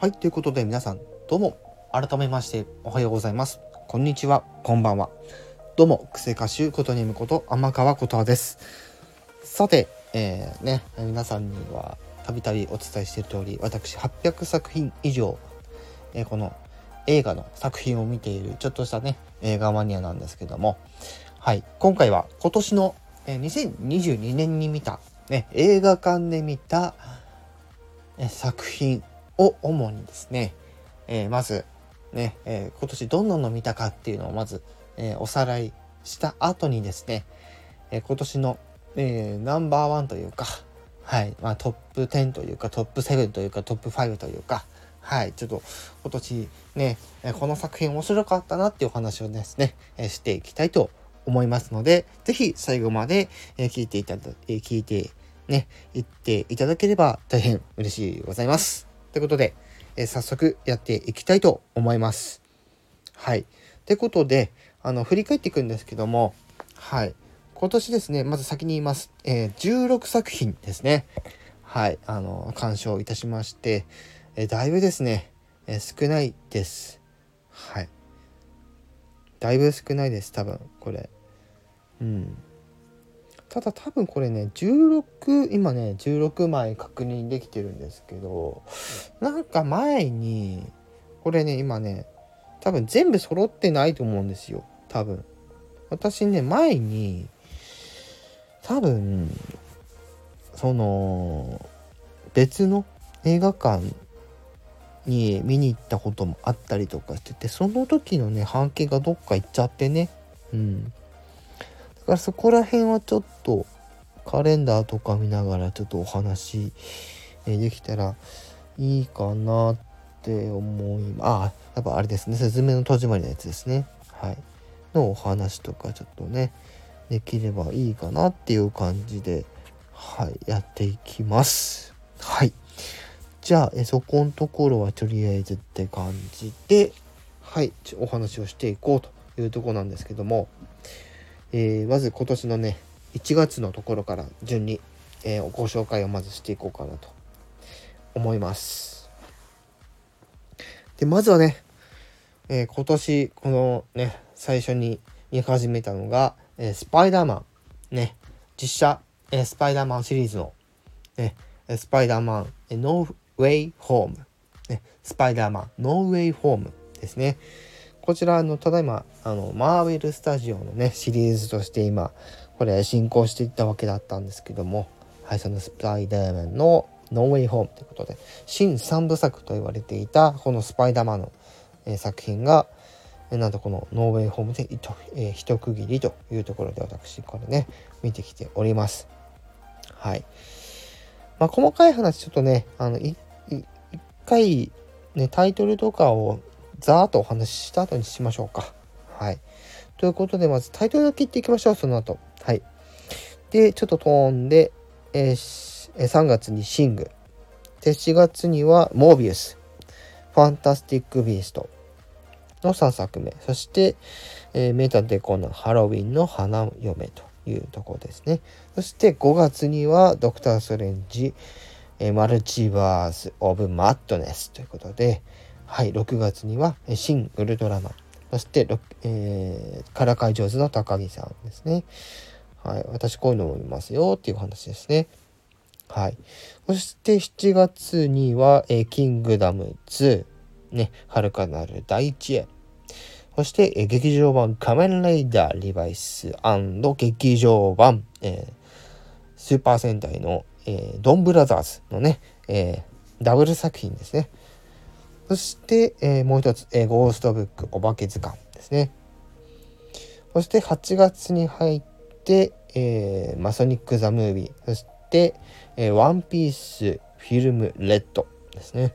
はい、ということで皆さん、どうも、改めましておはようございます。こんにちは、こんばんは。どうも、癖歌手ことにむこと天川ことはです。さて、えー、ね、皆さんにはたびたびお伝えしている通り、私800作品以上、えー、この映画の作品を見ているちょっとしたね、映画マニアなんですけども、はい、今回は今年の、えー、2022年に見た、ね、映画館で見た、え作品を主にですね、えー、まずね、えー、今年どんなの見たかっていうのをまず、えー、おさらいした後にですね、え今年の、えナンバーワンというか、はい、まあ、トップ10というかトップ7というかトップ5というか、はい、ちょっと今年ね、この作品面白かったなっていうお話をですね、えしていきたいと思いますので、是非最後までえ聞いていただ、聞いてね、言っていただければ大変嬉しいございます。ということで、えー、早速やっていきたいと思います。はい。ということで、あの、振り返っていくんですけども、はい。今年ですね、まず先に言います。えー、16作品ですね。はい。あの、鑑賞いたしまして、えー、だいぶですね、え、少ないです。はい。だいぶ少ないです、多分、これ。うん。ただ多分これね16今ね16枚確認できてるんですけどなんか前にこれね今ね多分全部揃ってないと思うんですよ。多分。私ね前に多分その別の映画館に見に行ったこともあったりとかしててその時のね半径がどっか行っちゃってね。うん。からそこら辺はちょっとカレンダーとか見ながらちょっとお話、できたらいいかなって思います。あ、やっぱあれですね。説明の戸締まりのやつですね。はい。のお話とかちょっとね、できればいいかなっていう感じで、はい、やっていきます。はい。じゃあ、えそこのところはとりあえずって感じで、はい、お話をしていこうというとこなんですけども、えー、まず今年のね、1月のところから順に、えー、ご紹介をまずしていこうかなと思います。で、まずはね、えー、今年このね、最初に見始めたのが、えスパイダーマン、ね、実写、えスパイダーマンシリーズの、ね、スパイダーマン、えノーウェイホーム、ね、スパイダーマン、ノーウェイホームですね。こちらのただいまあのマーベルスタジオのねシリーズとして今これ進行していったわけだったんですけどもはいそのスパイダーマンのノーウェイホームということで新三部作と言われていたこのスパイダーマンの、えー、作品がなんとこのノーウェイホームで一,、えー、一区切りというところで私これね見てきております。はい。まあ細かい話ちょっとねあの一回ねタイトルとかをざーっとお話しした後にしましょうか。はい。ということで、まずタイトルだけ言っていきましょう、その後。はい。で、ちょっと飛んで、えー、3月にシング。で、4月にはモービウス。ファンタスティック・ビーストの3作目。そして、えー、メタデコのハロウィンの花嫁というところですね。そして5月にはドクター・ストレンジ、えー、マルチバース・オブ・マッドネスということで、はい、6月には、新ウルトラマン。そして、えー、からかい上手の高木さんですね。はい、私こういうのも見ますよっていう話ですね。はい。そして7月には、えー、キングダム2、ね、遥かなる大地へ。そして、えー、劇場版仮面ライダーリバイス劇場版、えー、スーパー戦隊の、えー、ドンブラザーズのね、えー、ダブル作品ですね。そして、えー、もう一つ、えー、ゴーストブックお化け図鑑ですね。そして8月に入って、えー、まソニック・ザ・ムービー、そして、えー、ワンピース・フィルム・レッドですね。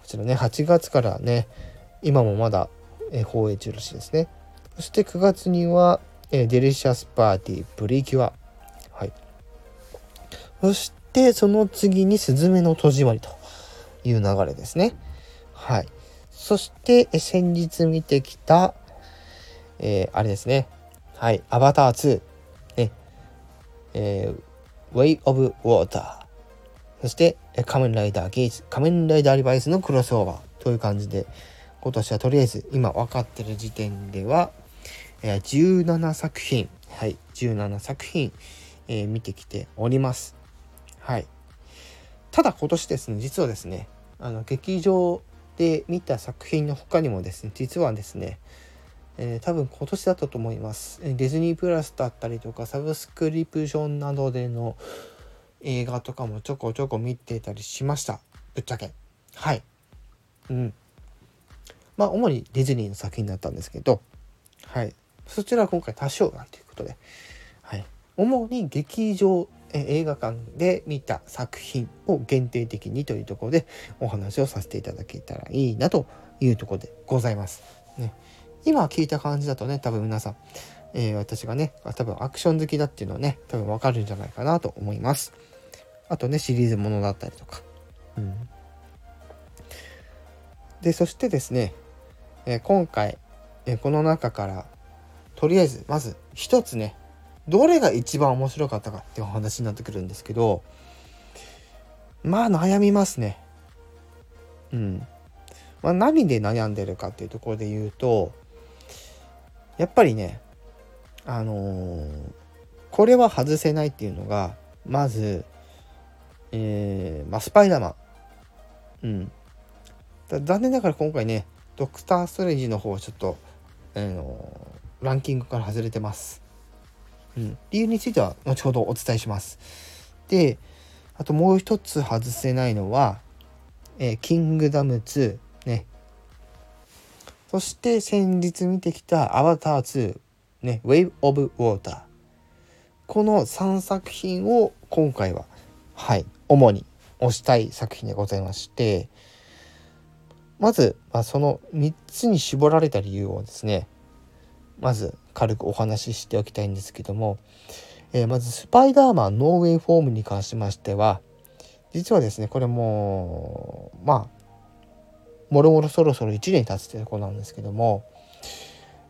こちらね、8月からね、今もまだ、えー、放映中らしいですね。そして9月には、えー、デリシャス・パーティー・プリキュア。はい。そして、その次に、すずめの戸締まりという流れですね。はい。そして、え先日見てきた、えー、あれですね。はい。アバター2。ね。えー、Way of Water。そして仮面ライダーゲイズ仮面ライダーアリバイスのクロスオーバーという感じで今年はとりあえず今分かってる時点ではえ17作品はい17作品、えー、見てきておりますはいただ今年ですね実はですねあの劇場で見た作品の他にもですね実はですねえー、多分今年だったと思います。ディズニープラスだったりとかサブスクリプションなどでの映画とかもちょこちょこ見てたりしました。ぶっちゃけ。はい。うん。まあ主にディズニーの作品だったんですけど、はい。そちらは今回多少外ということで、はい。主に劇場映画館で見た作品を限定的にというところでお話をさせていただけたらいいなというところでございます。ね、今聞いた感じだとね、多分皆さん、えー、私がね、多分アクション好きだっていうのはね、多分わかるんじゃないかなと思います。あとね、シリーズものだったりとか。うん。で、そしてですね、えー、今回、えー、この中から、とりあえず、まず一つね、どれが一番面白かったかっていうお話になってくるんですけど、まあ悩みますね。うん。まあ、何で悩んでるかっていうところで言うと、やっぱりねあのー、これは外せないっていうのがまず、えー、まあ、スパイダーマンうん残念ながら今回ねドクター・ストレンジの方はちょっと、あのー、ランキングから外れてます、うん、理由については後ほどお伝えします。であともう一つ外せないのは、えー、キングダム2ね。そして先日見てきたアバター2、ね、Wave of Water。この3作品を今回は、はい、主に推したい作品でございまして、まず、まあ、その3つに絞られた理由をですね、まず軽くお話ししておきたいんですけども、えー、まずスパイダーマンノーウェイフォームに関しましては、実はですね、これも、まあ、もろもろそろそろ1年経つってとこなんですけども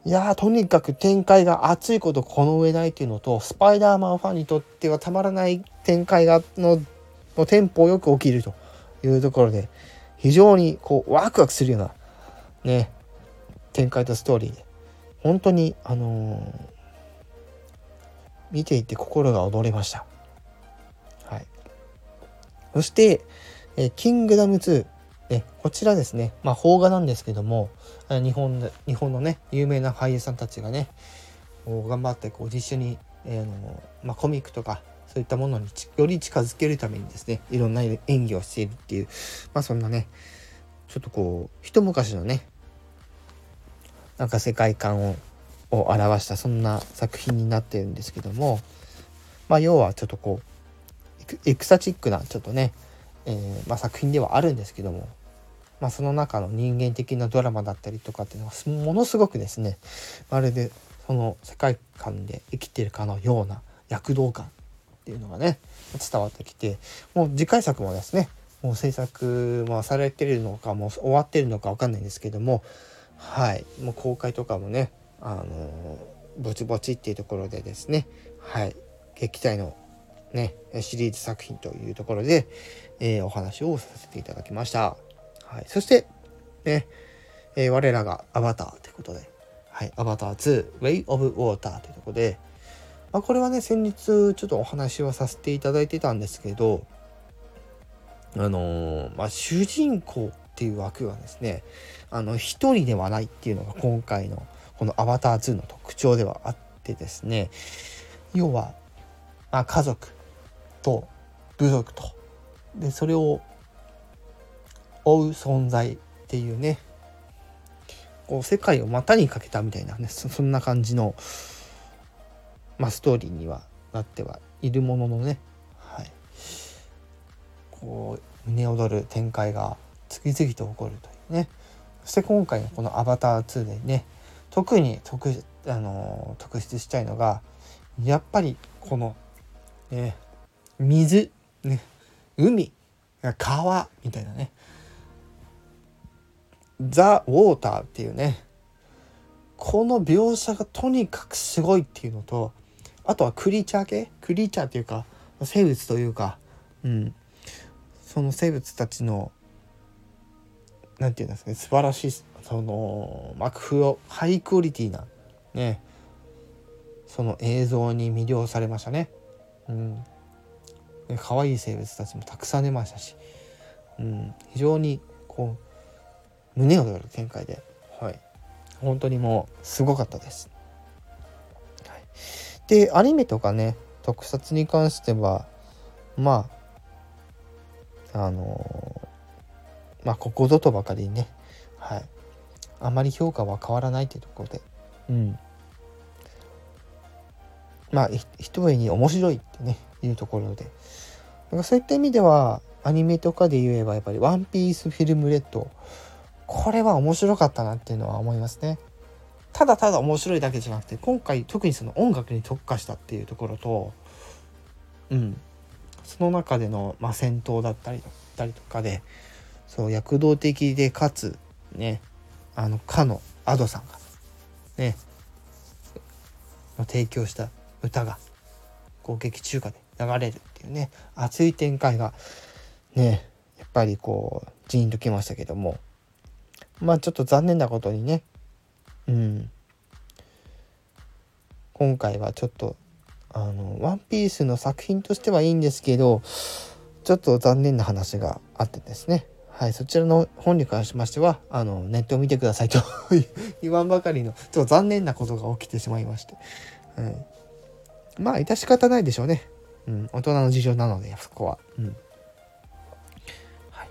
いやとにかく展開が熱いことこの上ないっていうのとスパイダーマンファンにとってはたまらない展開がののテンポよく起きるというところで非常にこうワクワクするようなね展開とストーリーで本当にあの、見ていて心が躍りました。はい、そして、えー、キングダム2でこちらですね、まあ、邦画なんですけども日本で日本のね有名な俳優さんたちがね頑張ってこう実際に、えーのまあ、コミックとかそういったものにより近づけるためにですねいろんな演技をしているっていう、まあ、そんなねちょっとこう一昔のねなんか世界観をを表したそんな作品になってるんですけどもまあ要はちょっとこうエクサチックなちょっとねえー、まあ、作品ではあるんですけども、まあ、その中の人間的なドラマだったりとかっていうのがものすごくですねまるでその世界観で生きてるかのような躍動感っていうのがね伝わってきてもう次回作もですねもう制作もされてるのかもう終わってるのか分かんないんですけどもはい。もう公開とかもねあのぼちぼちっていうところでですねはい。撃退のねシリーズ作品というところで、えー、お話をさせていただきました。はい、そして、ね、えー、我らがアバターということで、はい、アバター2 Way of Water というところで、まあ、これはね、先日ちょっとお話をさせていただいてたんですけど、あのー、まあ、主人公っていう枠はですね、あの、一人ではないっていうのが今回のこのアバター2の特徴ではあってですね、要は、まあ、家族と部族と。でそれを追う存在っていうねこう世界を股にかけたみたいなねそんな感じの、まあ、ストーリーにはなってはいるもののね、はい、こう胸躍る展開が次々と起こるというね。そして今回のこの「アバター2」でね特に特あの特筆したいのがやっぱりこの、ね、水、ね、海川みたいなね。ザ・ウォーターっていうねこの描写がとにかくすごいっていうのとあとはクリーチャー系？クリーチャーっていうか生物というかうん。その生物たちの何て言うんですかね素晴らしいその幕風をハイクオリティなねその映像に魅了されましたね。うん可愛い生物たちもたくさん出ましたし、うん、非常にこう胸を打る展開で、はい、本当にもうすごかったです。はい、でアニメとかね特撮に関してはまああの、まあここぞとばかりにね、はい、あまり評価は変わらないというところで、うん、まあ一重に面白いってねいうところで。そういった意味ではアニメとかで言えばやっぱり「ワンピースフィルムレッド。これは面白かったなっていうのは思いますね。ただただ面白いだけじゃなくて今回特にその音楽に特化したっていうところとうん。その中での、まあ、戦闘だったりだったりとかでそう躍動的でかつねあのかの Ado さんがね提供した歌がこう劇中歌で流れるっていうね熱い展開がねやっぱりこうジーンときましたけども。まあちょっと残念なことにねうん。今回はちょっとあの「ワンピースの作品としてはいいんですけどちょっと残念な話があってですね。はい、そちらの本に関しましては、あの、ネットを見てくださいと 言わんばかりの、ちょっと残念なことが起きてしまいまして。うん、まあ、致し方ないでしょうね。うん、大人の事情なので、そこは。うん。はい。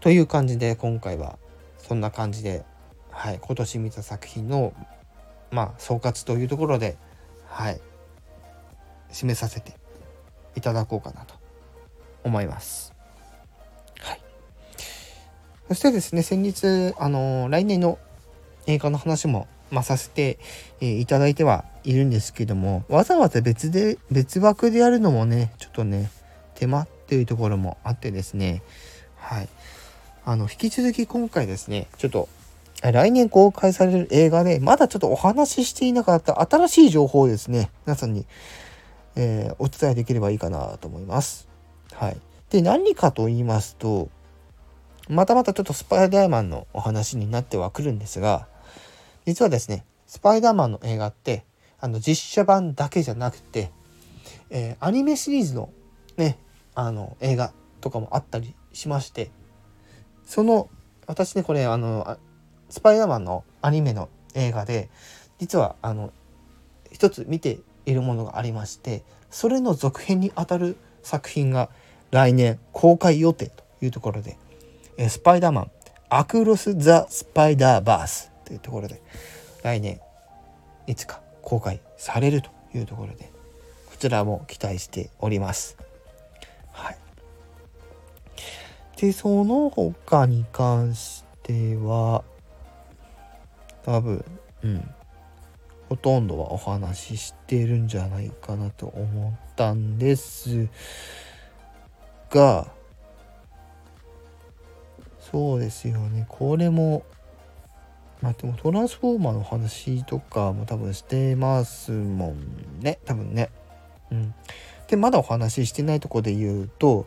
という感じで、今回は、そんな感じで、はい、今年見た作品の、まあ、総括というところで、はい、締めさせていただこうかなと思います。そしてですね、先日、あの来年の映画の話もまあ、させて、えー、いただいてはいるんですけどもわざわざ別で別枠でやるのもねちょっとね手間っていうところもあってですねはいあの引き続き今回ですねちょっと来年公開される映画でまだちょっとお話ししていなかった新しい情報をですね皆さんに、えー、お伝えできればいいかなと思います。はい、で何かと言いますとまたまたちょっとスパイダーマンのお話になってはくるんですが実はですね、スパイダーマンの映画って、あの、実写版だけじゃなくて、えー、アニメシリーズのね、あの、映画とかもあったりしまして、その、私ね、これ、あの、スパイダーマンのアニメの映画で、実は、あの、一つ見ているものがありまして、それの続編にあたる作品が来年公開予定というところで、えスパイダーマン、アクロス・ザ・スパイダーバース。というところで来年いつか公開されるというところでこちらも期待しております。はい、でその他に関しては多分うん。ほとんどはお話ししてるんじゃないかなと思ったんですがそうですよね。これもまあでもトランスフォーマーの話とかも多分してますもんね。多分ね。うん。でまだお話ししてないとこで言うと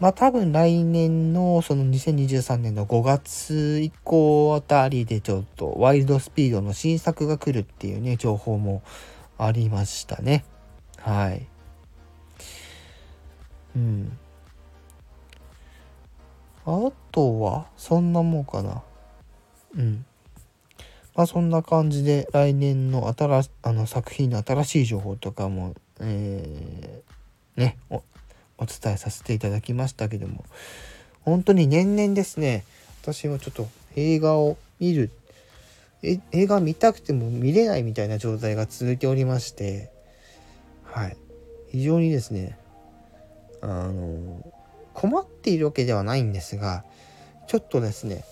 まあ多分来年のその2023年の5月以降あたりでちょっとワイルドスピードの新作が来るっていうね情報もありましたね。はい。うん。あとはそんなもんかな。うん。まあそんな感じで来年の新あの作品の新しい情報とかも、えー、ねおお伝えさせていただきましたけども。本当に年々ですね。私もちょっと映画を見るえ映画見たくても見れないみたいな状態が続いておりまして。はい。非常にですねあの困っているわけではないんですがちょっとですね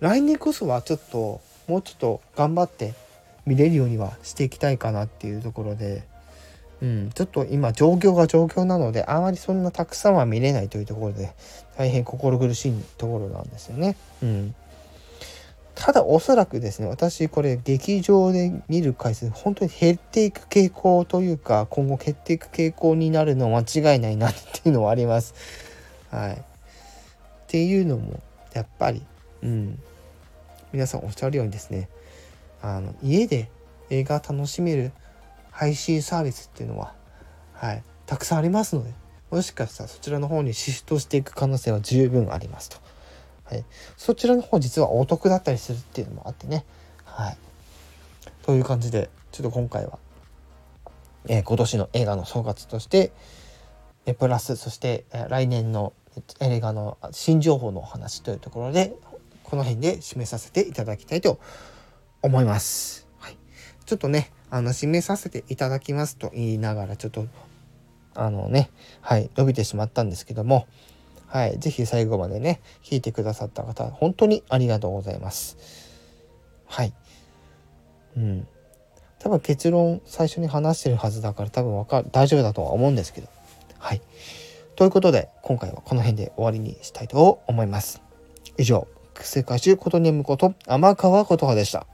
来年こそはちょっともうちょっと頑張って見れるようにはしていきたいかなっていうところで、うん、ちょっと今状況が状況なのであまりそんなたくさんは見れないというところで大変心苦しいところなんですよね。うん、ただおそらくですね私これ劇場で見る回数本当に減っていく傾向というか今後減っていく傾向になるのは間違いないなっていうのはあります。はい。っていうのも、やっぱり、うん。皆さんおっしゃるようにですね、あの、家で映画楽しめる配信サービスっていうのは、はい、たくさんありますので、もしかしたらそちらの方にシフトしていく可能性は十分ありますと。はい、そちらの方実はお得だったりするっていうのもあってね。はい。という感じで、ちょっと今回は、えー、今年の映画の総括として、えプラス、そして、えー、来年の映画の新情報のお話というところで、この辺で締めさせていただきたいと思います。はい。ちょっとね、あの、締めさせていただきますと言いながら、ちょっと、あのね、はい、伸びてしまったんですけども、はい、是非最後までね、聞いてくださった方、本当にありがとうございます。はい。うん。多分結論最初に話してるはずだから多分わかる、大丈夫だとは思うんですけど。はい。ということで、今回はこの辺で終わりにしたいと思います。以上、癖歌手ことねむこと天川琴葉でした。